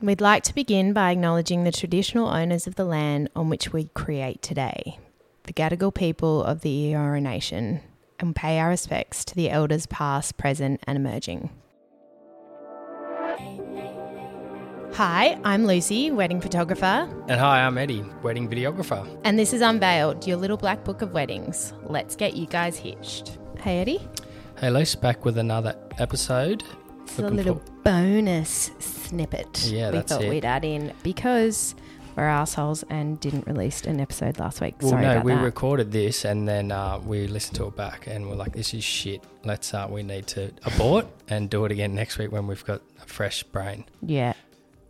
We'd like to begin by acknowledging the traditional owners of the land on which we create today, the Gadigal people of the Eora Nation, and pay our respects to the elders past, present, and emerging. Hi, I'm Lucy, wedding photographer, And hi, I'm Eddie, wedding videographer. and this is Unveiled, your little black book of weddings. Let's get you guys hitched. Hey, Eddie. Hey, Luce, back with another episode. It's a little for- bonus snippet Yeah, we that's thought it. we'd add in because we're assholes and didn't release an episode last week. Well, Sorry no, we that. recorded this and then uh, we listened to it back and we're like, this is shit. Let's, uh, we need to abort and do it again next week when we've got a fresh brain. yeah.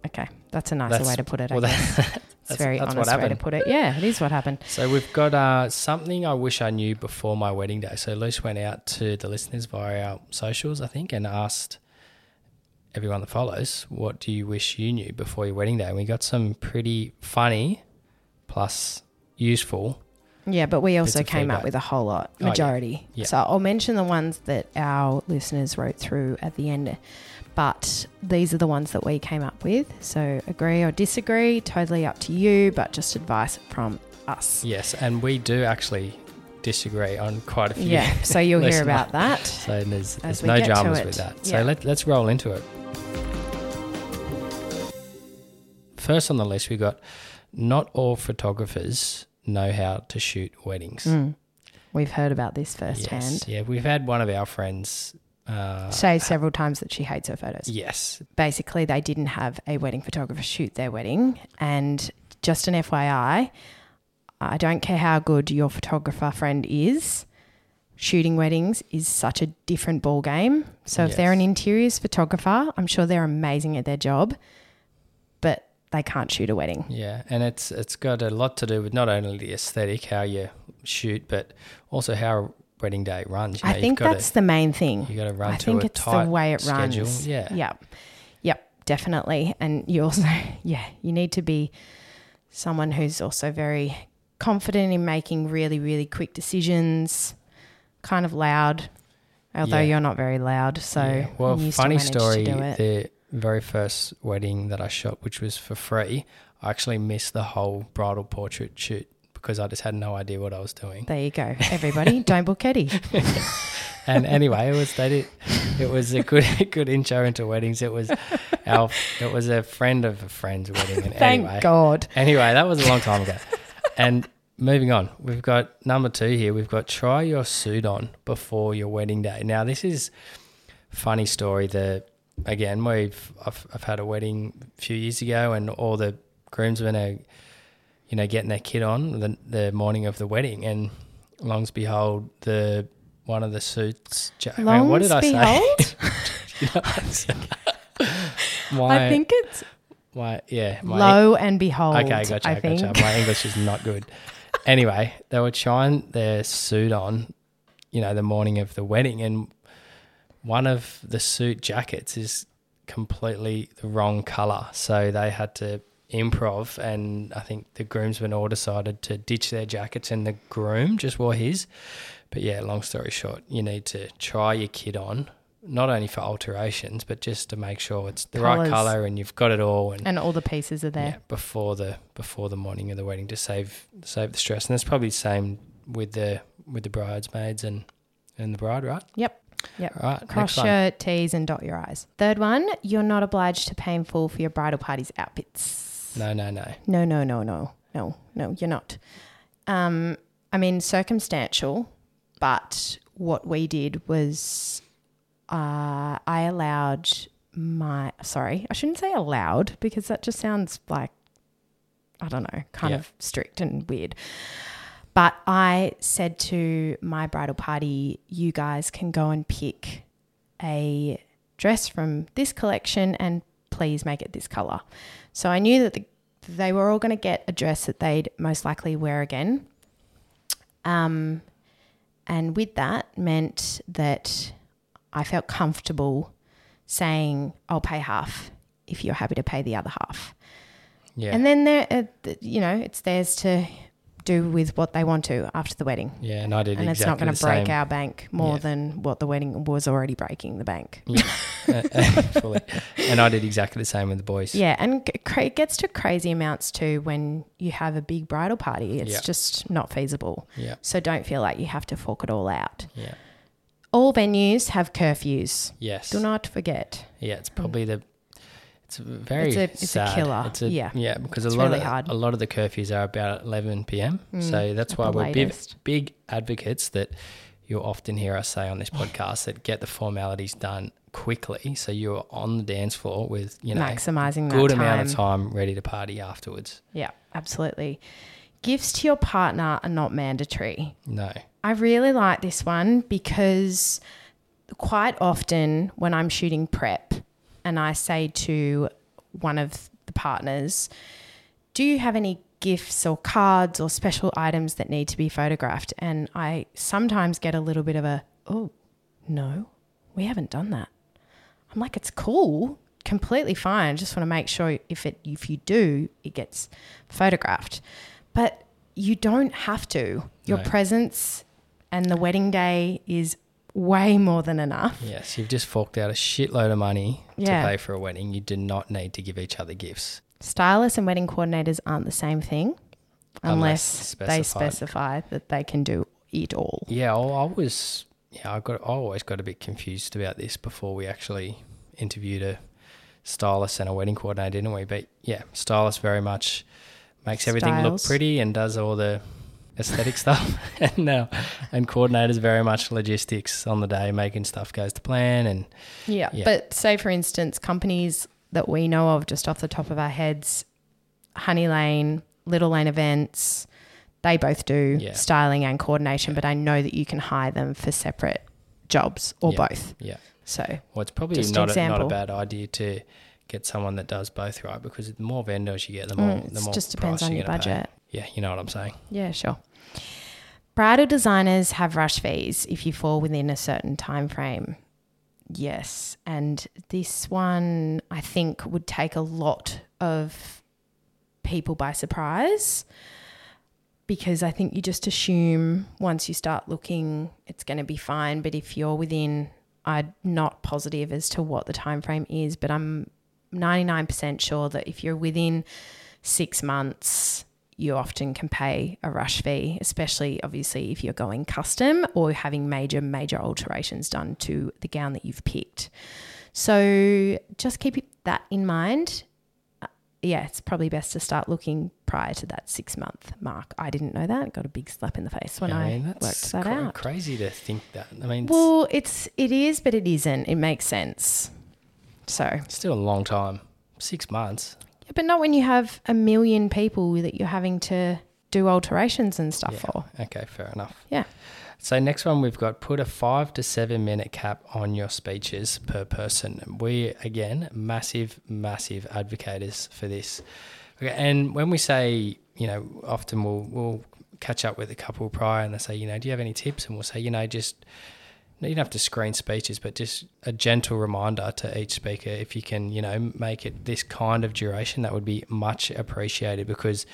Okay. That's a nicer That's- way to put it, I well, guess. that- It's a that's- very that's what honest way to put it. Yeah, it is what happened. So we've got uh, something I wish I knew before my wedding day. So Luce went out to the listeners via our socials, I think, and asked everyone that follows, what do you wish you knew before your wedding day? And we got some pretty funny plus useful Yeah, but we also came up with a whole lot, Oh, yeah. majority. Yeah. So I'll mention the ones that our listeners wrote through at the end. But these are the ones that we came up with. So agree or disagree, totally up to you, but just advice from us. Yes, and we do actually disagree on quite a few. Yeah, so you'll hear about that. So there's, there's no dramas with that. Yeah. So let, let's roll into it. First on the list, we've got not all photographers know how to shoot weddings. Mm. We've heard about this firsthand. Yes, yeah, we've had one of our friends. Uh, Say several times that she hates her photos. yes, Basically, they didn't have a wedding photographer shoot their wedding. And just an FYI, I don't care how good your photographer friend is. Shooting weddings is such a different ball game. So if they're an interiors photographer, I'm sure they're amazing at their job, they can't shoot a wedding. yeah, and it's it's got a lot to do with not only the aesthetic, how you shoot, but also how a wedding day runs. You know, I think you've got that's the main thing. you got to run to it. I to think it's the way it schedule. runs. Yeah, Yep. Yep, definitely. And you also, yeah, you need to be someone who's also very confident in making really, really quick decisions, kind of loud, although Yeah. you're not very loud. So, Yeah. well, funny to story. do it. The very first wedding that I shot, which was for free, I actually missed the whole bridal portrait shoot because I just had no idea what I was doing. There you go. Everybody, don't book Eddie. And anyway, it was they did, it was a good good intro into weddings. It was our it was a friend of a friend's wedding. And Thank anyway, God. Anyway, that was a long time ago. and moving on, we've got number two here. We've got try your suit on before your wedding day. Now, this is funny story. The again, we've I've, I've had a wedding a few years ago, and all the groomsmen are, you know, getting their kit on the the morning of the wedding, and longs behold, the one of the suits. ja- on, what did I Longs say? You know I'm my, I think it's my yeah my low and behold. Okay, gotcha, I think. gotcha. My English is not good. anyway, they were trying their suit on, you know, the morning of the wedding, and one of the suit jackets is completely the wrong color. So they had to improv, and I think the groomsmen all decided to ditch their jackets, and the groom just wore his. But yeah, long story short, you need to try your kit on. Not only for alterations, but just to make sure it's the right color and you've got it all. And And all the pieces are yeah, there. before the before the morning of the wedding to save save the stress. And that's probably the same with the with the bridesmaids and and the bride, right? Yep. Yep. All right. Cross your T's and dot your I's. Third one, you're not obliged to pay in full for your bridal party's outfits. No, no, no. No, no, no, no, no, no, you're not. Um, I mean, circumstantial, but what we did was uh, I allowed my, sorry, I shouldn't say allowed because that just sounds like, I don't know, kind Yeah. of strict and weird. But I said to my bridal party, you guys can go and pick a dress from this collection and please make it this color. So I knew that the, they were all going to get a dress that they'd most likely wear again. Um, and with that meant that I felt comfortable saying, I'll pay half if you're happy to pay the other half. Yeah. And then there, uh, you know, it's theirs to do with what they want to after the wedding. Yeah, and I did And exactly it's not going to break same. our bank more Yeah. than what the wedding was already breaking the bank. Yeah, uh, uh, fully. And I did exactly the same with the boys. Yeah, and it gets to crazy amounts too when you have a big bridal party. It's Yeah. just not feasible. yeah, So don't feel like you have to fork it all out. yeah. All venues have curfews. Yes. Do not forget. Yeah, it's probably the. It's very It's a- it's a killer. It's a, Yeah. yeah, because It's a lot really of hard. a lot of the curfews are about eleven p.m. Mm, so that's why we're big, big advocates that you'll often hear us say on this podcast that get the formalities done quickly, so you're on the dance floor with you know Maximizing good amount of time ready to party afterwards. Yeah, absolutely. Gifts to your partner are not mandatory. No, I really like this one because quite often when I'm shooting prep and I say to one of the partners, Do you have any gifts or cards or special items that need to be photographed? And I sometimes get a little bit of a, Oh, no, we haven't done that. I'm like, It's cool, completely fine. I just want to make sure if it if you do, it gets photographed. But you don't have to. Your No. presence and the wedding day is way more than enough. yes, you've just forked out a shitload of money Yeah. to pay for a wedding. You do not need to give each other gifts. Stylists and wedding coordinators aren't the same thing Unless they specify that they can do it all. Yeah, I, I was. Yeah, I got. I always got a bit confused about this before we actually interviewed a stylist and a wedding coordinator, didn't we? But yeah, stylist very much makes everything look pretty and does all the aesthetic stuff, and uh, and coordinators very much logistics on the day, making stuff goes to plan, and Yeah. Yeah. But say, for instance, companies that we know of just off the top of our heads, Honey Lane, Little Lane Events, they both do Yeah. styling and coordination, but I know that you can hire them for separate jobs or Yeah. both. yeah. So, Well, it's probably not a, not a bad idea to get someone that does both right because the more vendors you get, the more mm, the it more just depends price on your gonna pay. budget. Yeah, you know what I'm saying. Yeah, sure. Bridal designers have rush fees if you fall within a certain time frame. Yes, and this one I think would take a lot of people by surprise because I think you just assume once you start looking it's going to be fine, but if you're within I'm not positive as to what the time frame is, but I'm 99% sure that if you're within 6 months you often can pay a rush fee, especially obviously if you're going custom or having major, major alterations done to the gown that you've picked. So just keep that in mind. Uh, Yeah, it's probably best to start looking prior to that six month mark. I didn't know that. Got a big slap in the face when Yeah, I, mean, worked that out. Crazy to think that. I mean, Well, it's it is, but it isn't. It makes sense. So, still a long time. Six months. But not when you have a million people that you're having to do alterations and stuff Yeah. for. Okay, fair enough. Yeah. So next one we've got put a five to seven minute cap on your speeches per person. We again massive, massive advocates for this. Okay, and when we say, you know, often we'll we'll catch up with a couple prior and they say, you know, do you have any tips? And we'll say, you know, just you don't have to screen speeches, but just a gentle reminder to each speaker. If you can, you know, make it this kind of duration, that would be much appreciated because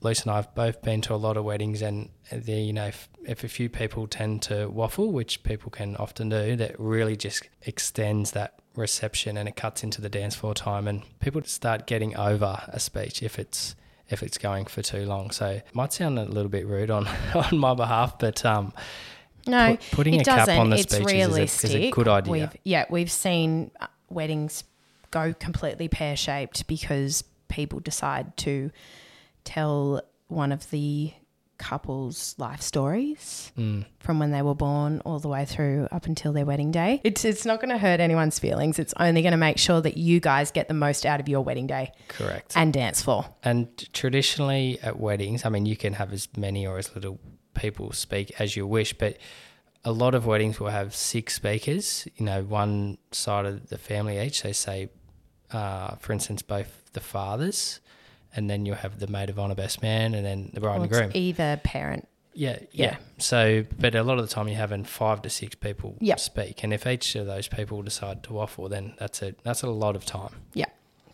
Lisa and I have both been to a lot of weddings, and there, you know, if, if a few people tend to waffle, which people can often do, that really just extends that reception and it cuts into the dance floor time, and people start getting over a speech if it's if it's going for too long. So it might sound a little bit rude on on my behalf, but um, No, Put- putting it a doesn't. on the it's speeches is a- realistic. is a good idea. We've, yeah, we've seen uh, weddings go completely pear shaped because people decide to tell one of the couple's life stories mm, from when they were born all the way through up until their wedding day. It's it's not going to hurt anyone's feelings. It's only going to make sure that you guys get the most out of your wedding day correct. and dance floor. And traditionally at weddings, I mean, you can have as many or as little people speak as you wish, but a lot of weddings will have six speakers, you know, one side of the family each. They say, uh, for instance, both the fathers, and then you'll have the maid of honour best man, and then the bride Or and it's groom. either parent. Yeah, Yeah. yeah. So, but a lot of the time you're having five to six people Yep. speak, and if each of those people decide to waffle, then that's a that's a lot of time. Yeah,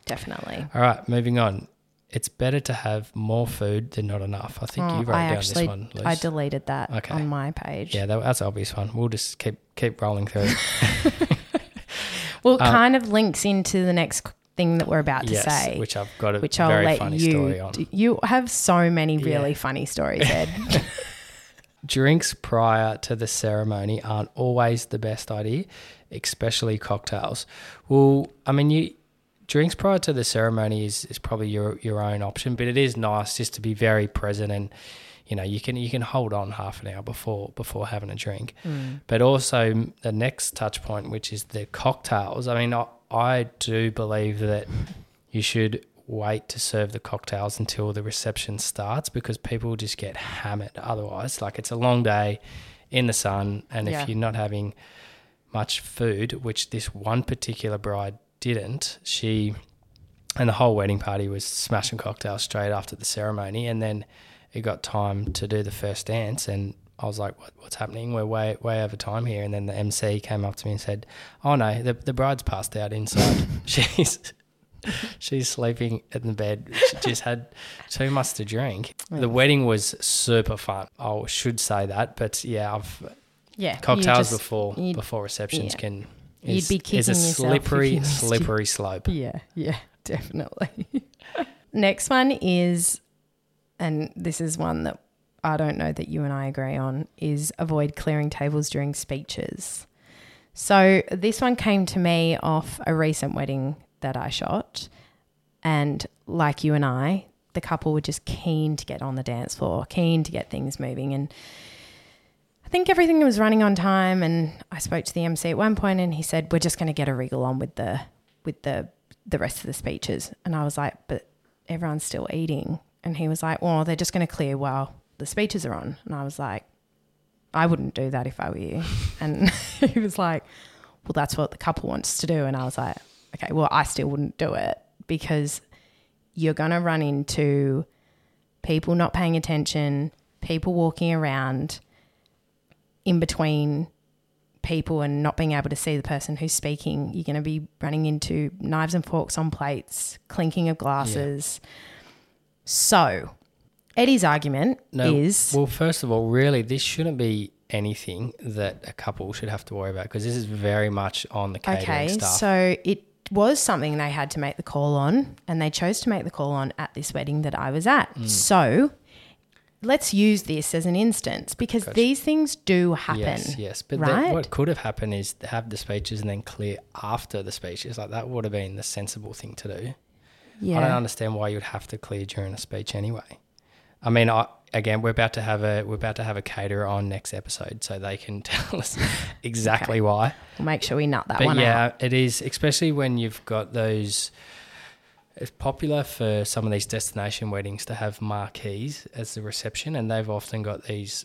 definitely. All right, moving on. It's better to have more food than not enough. I think Oh, you wrote I down actually, this one. Liz. I deleted that Okay. on my page. yeah, that, that's an obvious one. We'll just keep keep rolling through. Well, it Um, kind of links into the next thing that we're about to yes, say, which I've got a which I'll let funny you. story on. You have so many really Yeah. funny stories, Ed. Drinks prior to the ceremony aren't always the best idea, especially cocktails. Well, I mean, you drinks prior to the ceremony is, is probably your your own option, but it is nice just to be very present and you know you can you can hold on half an hour before before having a drink. Mm. But also the next touch point, which is the cocktails. I mean, I, I do believe that you should wait to serve the cocktails until the reception starts because people just get hammered otherwise. Like it's a long day in the sun, and Yeah. if you're not having much food, which this one particular bride didn't, she and the whole wedding party was smashing cocktails straight after the ceremony, and then it got time to do the first dance, and I was like, what, "What's happening? We're way way over time here." And then the MC came up to me and said, "Oh no, the the bride's passed out inside. she's she's sleeping in the bed. She just had too much to drink." The wedding was super fun. I should say that, but yeah, I've yeah, cocktails just- before before receptions yeah. can You'd is, be is kicking a yourself slippery slippery slope. Yeah, yeah, definitely. Next one is, and this is one that I don't know that you and I agree on, is avoid clearing tables during speeches. So this one came to me off a recent wedding that I shot. And like you and I, the couple were just keen to get on the dance floor, keen to get things moving. And I think everything was running on time. And I spoke to the MC at one point and he said, We're just going to get a wriggle on with the with the the rest of the speeches. And I was like, But everyone's still eating. And he was like, Well, they're just going to clear while the speeches are on. And I was like, I wouldn't do that if I were you. And he was like, Well, that's what the couple wants to do. And I was like, Okay, well, I still wouldn't do it because you're going to run into people not paying attention, people walking around in between people and not being able to see the person who's speaking. You're going to be running into knives and forks on plates, clinking of glasses. So, Eddie's argument No, is well, first of all, really, this shouldn't be anything that a couple should have to worry about because this is very much on the catering okay, stuff. so it was something they had to make the call on, and they chose to make the call on at this wedding that I was at. Mm. So, let's use this as an instance because Gotcha. these things do happen. Yes, yes. But right? then what could have happened is have the speeches and then clear after the speeches. Like that would have been the sensible thing to do. Yeah. I don't understand why you'd have to clear during a speech anyway. I mean, I, again, we're about to have a we're about to have a caterer on next episode, so they can tell us exactly why. We'll make sure we nut that But one yeah, out. it is, especially when you've got those. It's popular for some of these destination weddings to have marquees as the reception, and they've often got these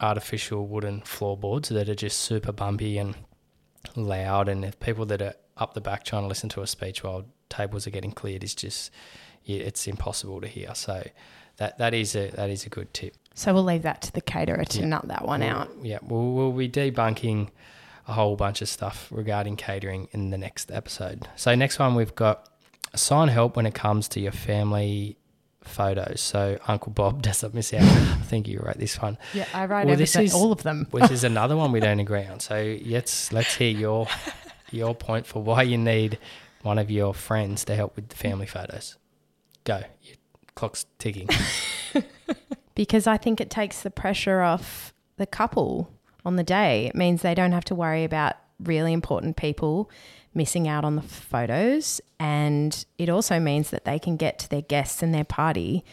artificial wooden floorboards that are just super bumpy and loud. And if people that are up the back trying to listen to a speech while tables are getting cleared is just, it's impossible to hear. So that that is a that is a good tip. So we'll leave that to the caterer to Yeah. nut that one We'll- out. Yeah, we'll, we'll be debunking a whole bunch of stuff regarding catering in the next episode. So, next one, we've got assign help when it comes to your family photos. So, Uncle Bob doesn't miss out. I think you wrote this one. Yeah, I write Well, this everything, is- all of them. Which is another one we don't agree on. So, let's, let's hear your, your point for why you need one of your friends to help with the family photos. Go. Your clock's ticking. because I think it takes the pressure off the couple on the day. It means they don't have to worry about really important people missing out on the photos. And it also means that they can get to their guests and their party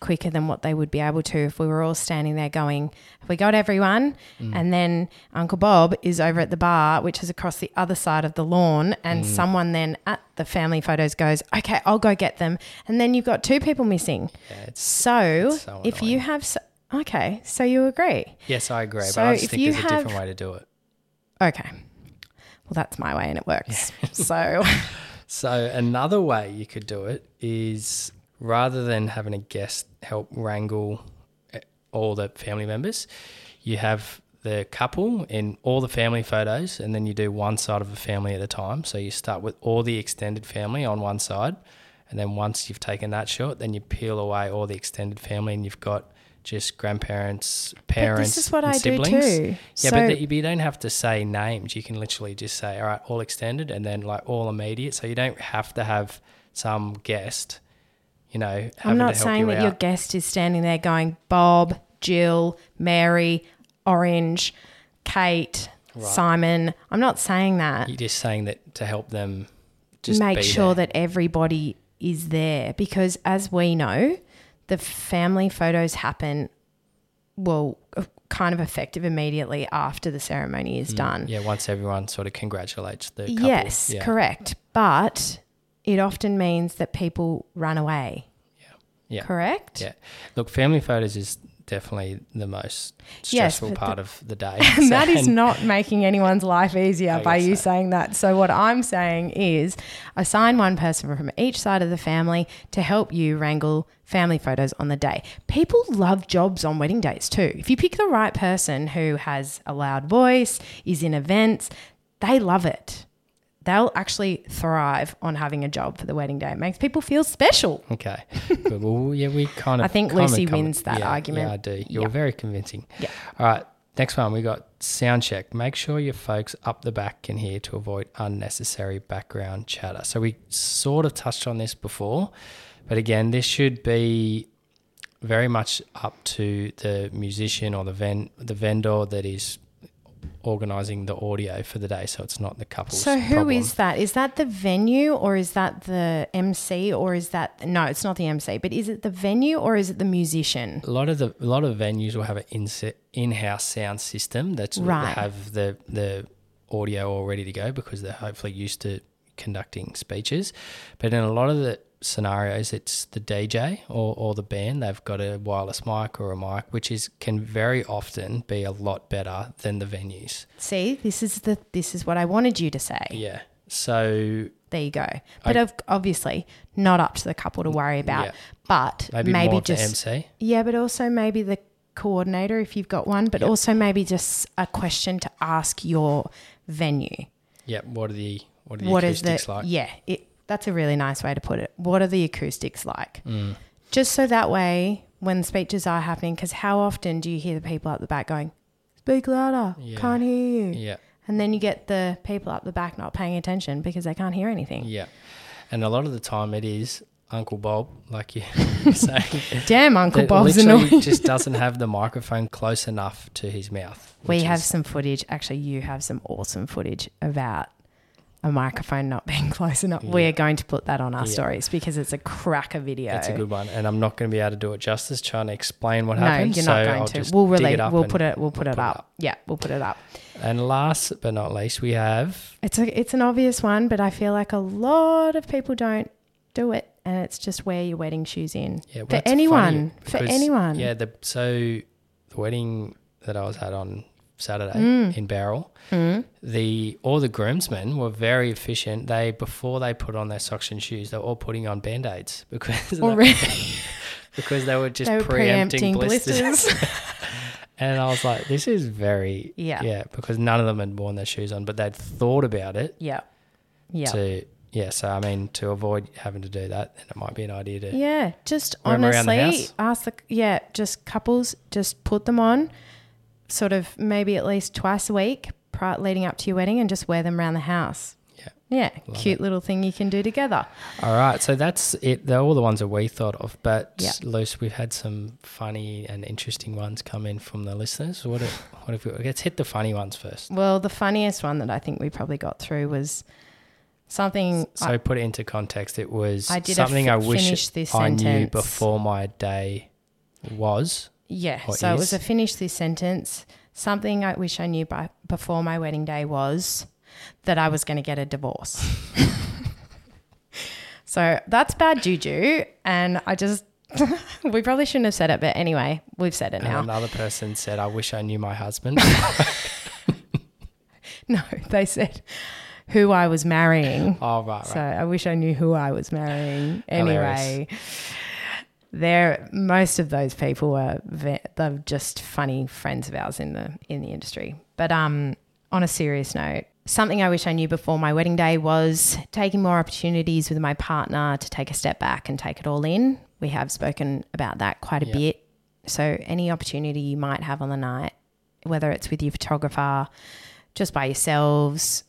quicker than what they would be able to if we were all standing there going, Have we got everyone? Mm. And then Uncle Bob is over at the bar, which is across the other side of the lawn. And mm. someone then at the family photos goes, Okay, I'll go get them. And then you've got two people missing. Yeah, it's, So, It's so if you have, so, okay, so you agree. yes, I agree. So but I just if think you there's a different have- way to do it. Okay. Well, that's my way and it works. so, So another way you could do it is rather than having a guest help wrangle eh, all the family members, you have the couple in all the family photos, and then you do one side of the family at a time. So you start with all the extended family on one side, And then once you've taken that shot, then you peel away all the extended family and you've got just grandparents, parents, but this is what and I siblings. do too. Yeah, so, but the, you don't have to say names. You can literally just say, all right, all extended and then like all immediate. So you don't have to have some guest, you know, I'm not to help saying you that out. your guest is standing there going, Bob, Jill, Mary, Orange, Kate, Simon. I'm not saying that. You're just saying that to help them just Make sure there. that everybody is there because, as we know, the family photos happen, well, kind of effective immediately after the ceremony is done. Mm, Yeah, once everyone sort of congratulates the couple. Yes, yeah. correct. But it often means that people run away. Yeah. Correct? Yeah. Look, family photos is definitely the most stressful but part of the day. And that So- is not making anyone's life easier by you so. saying that. So, what I'm saying is assign one person from each side of the family to help you wrangle family photos on the day. People love jobs on wedding days too. If you pick the right person who has a loud voice, is in events, they love it. They'll actually thrive on having a job for the wedding day. It makes people feel special. Okay. Good. Well, yeah, we kind of. I think Lucy wins that yeah, argument. Yeah, I do. You're Yeah. very convincing. Yeah. All right. Next one, we got sound check. Make sure your folks up the back can hear to avoid unnecessary background chatter. So we sort of touched on this before, but again, this should be very much up to the musician or the ven- the vendor that is organizing the audio for the day so it's not the couple. So who is problem. that? Is that the venue or is that the MC or is that no, it's not the MC, but is it the venue or is it the musician? a lot of the a lot of venues will have an in in-house sound system that's Right. have the the audio all ready to go because they're hopefully used to conducting speeches. But in a lot of the scenarios, it's the DJ or, or the band. They've got a wireless mic or a mic, which is can very often be a lot better than the venues. See, this is the this is what I wanted you to say. Yeah. So There you go. But of, obviously not up to the couple to worry about. Yeah. But maybe, maybe, just the MC. Yeah, but also maybe the coordinator if you've got one, but also maybe just a question to ask your venue. Yeah. What are the what are the What is acoustics the like? yeah it, that's a really nice way to put it what are the acoustics like Mm. just so that way when speeches are happening because how often do you hear the people up the back going speak louder Yeah. can't hear you Yeah. and then you get the people up the back not paying attention because they can't hear anything Yeah. And a lot of the time it is Uncle Bob, like you're saying. damn uncle bob's literally annoying just doesn't have the microphone close enough to his mouth. we have some footage actually you have some awesome footage about a microphone not being close enough We are going to put that on our Yeah. stories because it's a cracker video It's a good one, and I'm not going to be able to do it justice trying to explain what no, happened. you're so not going I'll to. We'll it we'll put it. We'll put we'll it up. Yeah, we'll put it up. And last but not least, we have It's a. It's an obvious one, but I feel like a lot of people don't do it, and it's just wear your wedding shoes in yeah well, for anyone. funny For anyone. Yeah, the so the wedding that I was at on Saturday Mm. in Bowral, the all the groomsmen were very efficient. They before they put on their socks and shoes, they were all putting on band aids because because they were just they were preempting, preempting blisters. blisters. And I was like, this is very Yeah. yeah, because none of them had worn their shoes on, but they'd thought about it yeah, yeah, to yeah. So I mean, to avoid having to do that, then it might be an idea to yeah. Just Wear 'em around the honestly, house? ask the yeah. Just couples, just put them on, sort of maybe at least twice a week, pri- leading up to your wedding, and just wear them around the house. Yeah. Yeah, Love cute little thing you can do together. All right, so that's it. They're all the ones that we thought of, but Yeah. Luce, we've had some funny and interesting ones come in from the listeners. What if, what if we, let's hit the funny ones first. Well, the funniest one that I think we probably got through was something. So I, put it into context. It was I did something fi- I wish I knew sentence. before my day was. Yeah, or so it was is. a finish this sentence. Something I wish I knew by before my wedding day was that I was going to get a divorce. so that's bad juju, and I just we probably shouldn't have said it, but anyway, we've said it And now. another person said, "I wish I knew my husband." No, they said who I was marrying. oh right, right. So I wish I knew who I was marrying. Hilarious. There most of those people were they're just funny friends of ours in the in the industry. But um, on a serious note, something I wish I knew before my wedding day was taking more opportunities with my partner to take a step back and take it all in. We have spoken about that quite a Yeah. bit. So, any opportunity you might have on the night, whether it's with your photographer, just by yourselves,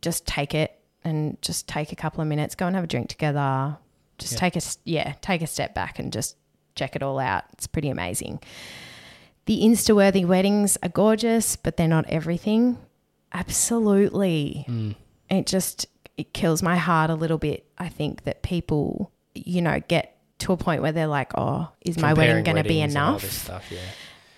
just take it and just take a couple of minutes, go and have a drink together. Just Yeah. take a yeah, take a step back and just check it all out. It's pretty amazing. The Insta worthy weddings are gorgeous, but they're not everything. Absolutely. Mm. It just it kills my heart a little bit. I think that people, you know, get to a point where they're like, "Oh, is my wedding going to be weddings and all enough?" this stuff, yeah.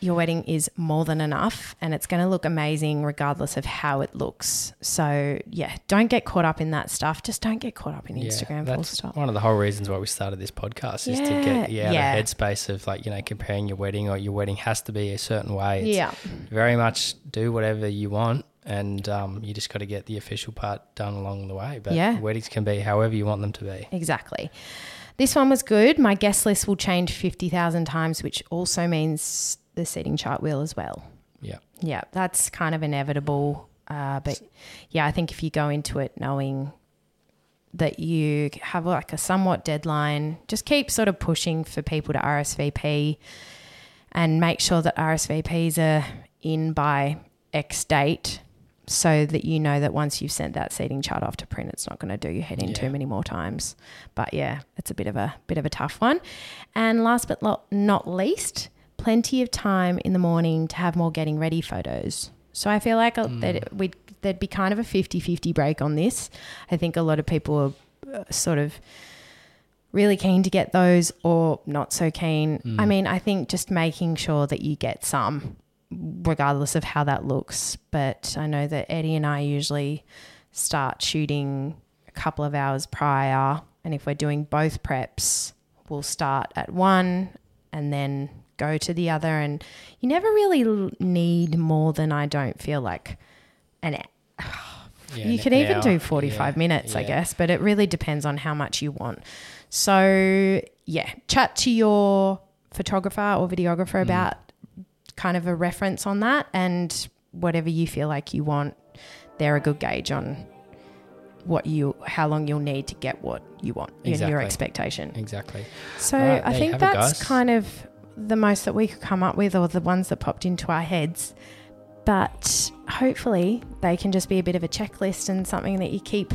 Your wedding is more than enough and it's going to look amazing regardless of how it looks. So, yeah, don't get caught up in that stuff. Just don't get caught up in Yeah, Instagram full stop. one of the whole reasons why we started this podcast is to get you out yeah. of headspace of like you know comparing your wedding or your wedding has to be a certain way. It's Yeah. very much do whatever you want, and um, you just got to get the official part done along the way. But Yeah. weddings can be however you want them to be. Exactly. This one was good. My guest list will change 50,000 times, which also means the seating chart will as well. Yeah, Yeah, that's kind of inevitable. Uh, but yeah, I think if you go into it knowing that you have like a somewhat deadline, just keep sort of pushing for people to RSVP and make sure that RSVPs are in by X date so that you know that once you've sent that seating chart off to print, it's not going to do your head in Yeah. too many more times. But yeah, it's a bit of a bit of a tough one. And last but not least, plenty of time in the morning to have more getting ready photos. So I feel like uh that we'd, there'd be kind of a 50-50 break on this. I think a lot of people are uh, sort of really keen to get those or not so keen. Mm. I mean, I think just making sure that you get some regardless of how that looks. But I know that Eddie and I usually start shooting a couple of hours prior. And if we're doing both preps, we'll start at one and then go to the other. And you never really need more than I don't feel like an Yeah, you an could even hour. do 45 Yeah, minutes, I guess, but it really depends on how much you want. So, yeah, chat to your photographer or Mm. videographer about kind of a reference on that and whatever you feel like you want. They're a good gauge on what you how long you'll need to get what you want in your expectation. Exactly. So Alright, I think that's guys. kind of the most that we could come up with, or the ones that popped into our heads. But hopefully, they can just be a bit of a checklist and something that you keep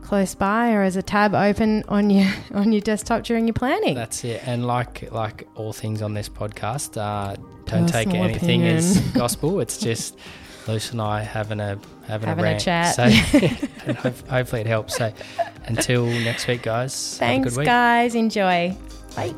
close by, or as a tab open on your on your desktop during your planning. That's it. And like like all things on this podcast, uh, don't take Personal anything as gospel. It's just Luce and I having a having, Having a, a rant. chat. So and hope, hopefully it helps. So until next week, guys. have a Thanks, good week. guys. Enjoy. Bye.